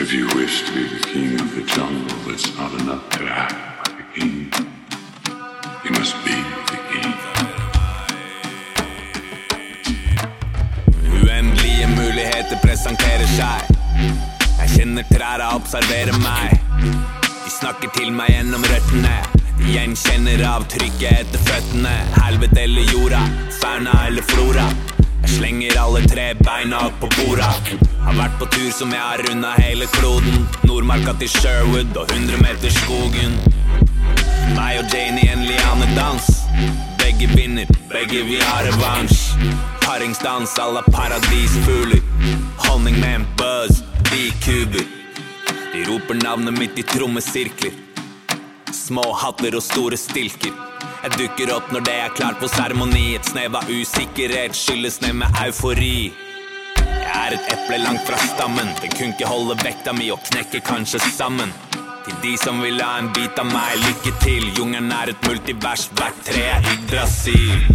If you wish to be the king of the jungle, it's not enough to act like a king. You must be the king. Uendelige muligheter presenterer seg. Jeg kjenner trærne observerer meg. De snakker til meg gjennom røttene. Gjenkjenner avtrykket etter føttene. Helvete eller jorda, fauna eller flora. Jeg slenger alle tre beina på borda. Vært på tur som jeg har runda hele kloden. Nordmarka til Sherwood og 100 meter skogen. Meg og Jane i en lianedans. Begge vinner, begge vi har revansj. Paringsdans à la paradisfugler. Honning med en buzz, bikuber. De roper navnet mitt i trommesirkler. Små hatter og store stilker. Jeg dukker opp når det er klart på seremoni. Et snev av usikkerhet skylles ned med eufori. Er et eple langt fra stammen. Den kunne ikke holde vekta mi og knekke kanskje sammen. Til de som vil ha en bit av meg, lykke til. Jungelen er et multivers, hvert tre er Yggdrasil.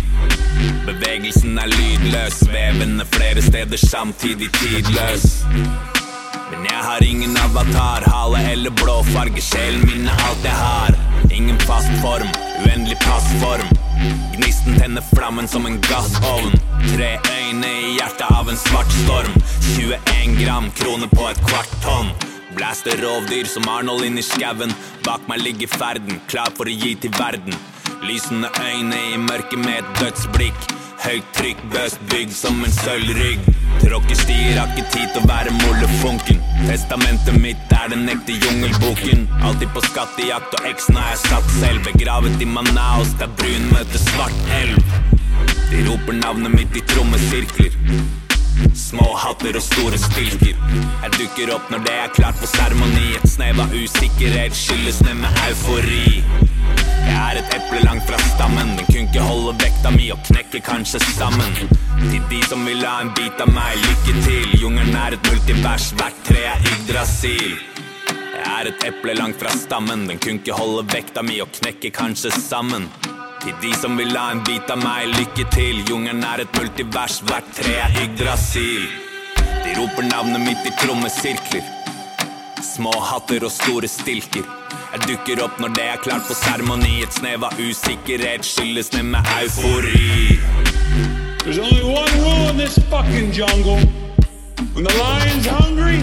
Bevegelsen er lydløs, svevende flere steder samtidig tidløs. Men jeg har ingen avatar, hale eller blå farge, sjelen min er alt jeg har. Ingen fast form, uendelig passform. Gnisten tenner flammen som en gassovn. Tre øyne i hjertet av en svart storm. 21 gram, kroner på et kvart tonn. Blaster rovdyr som Arnold inn i skauen. Bak meg ligger ferden, klar for å gi til verden. Lysende øyne i mørket med et dødsblikk. Høyt trykk, bøst bygd som en sølvrygg. Tråkkestier har ikke tid til å være mollefunken. Testamentet mitt er den ekte jungelboken. Alltid på skattejakt, og eksen har jeg satt selv. Begravet i Manaus, der brun møter svart elv. De roper navnet mitt i trommesirkler. Små hatter og store stilker. Jeg dukker opp når det er klart for seremoni. Et snev av usikkerhet skyldes ned med eufori. Jeg er et eple langt fra stammen. Den kunne ikke holde vekta mi og knekke kanskje sammen. Til de som vil ha en bit av meg, lykke til. Jungelen er et multivers, hvert tre er Yggdrasil. Jeg er et eple langt fra stammen. Den kunne ikke holde vekta mi og knekke kanskje sammen. Til de som vil ha en bit av meg, lykke til. Jungelen er et multivers, hvert tre er Yggdrasil. De roper navnet mitt i trommesirkler. Små hatter og store stilker. Jeg dukker opp når det er klart for seremoni. Et snev av usikkerhet skylles ned med eufori. There's only one rule in this fucking jungle. When the lion's hungry,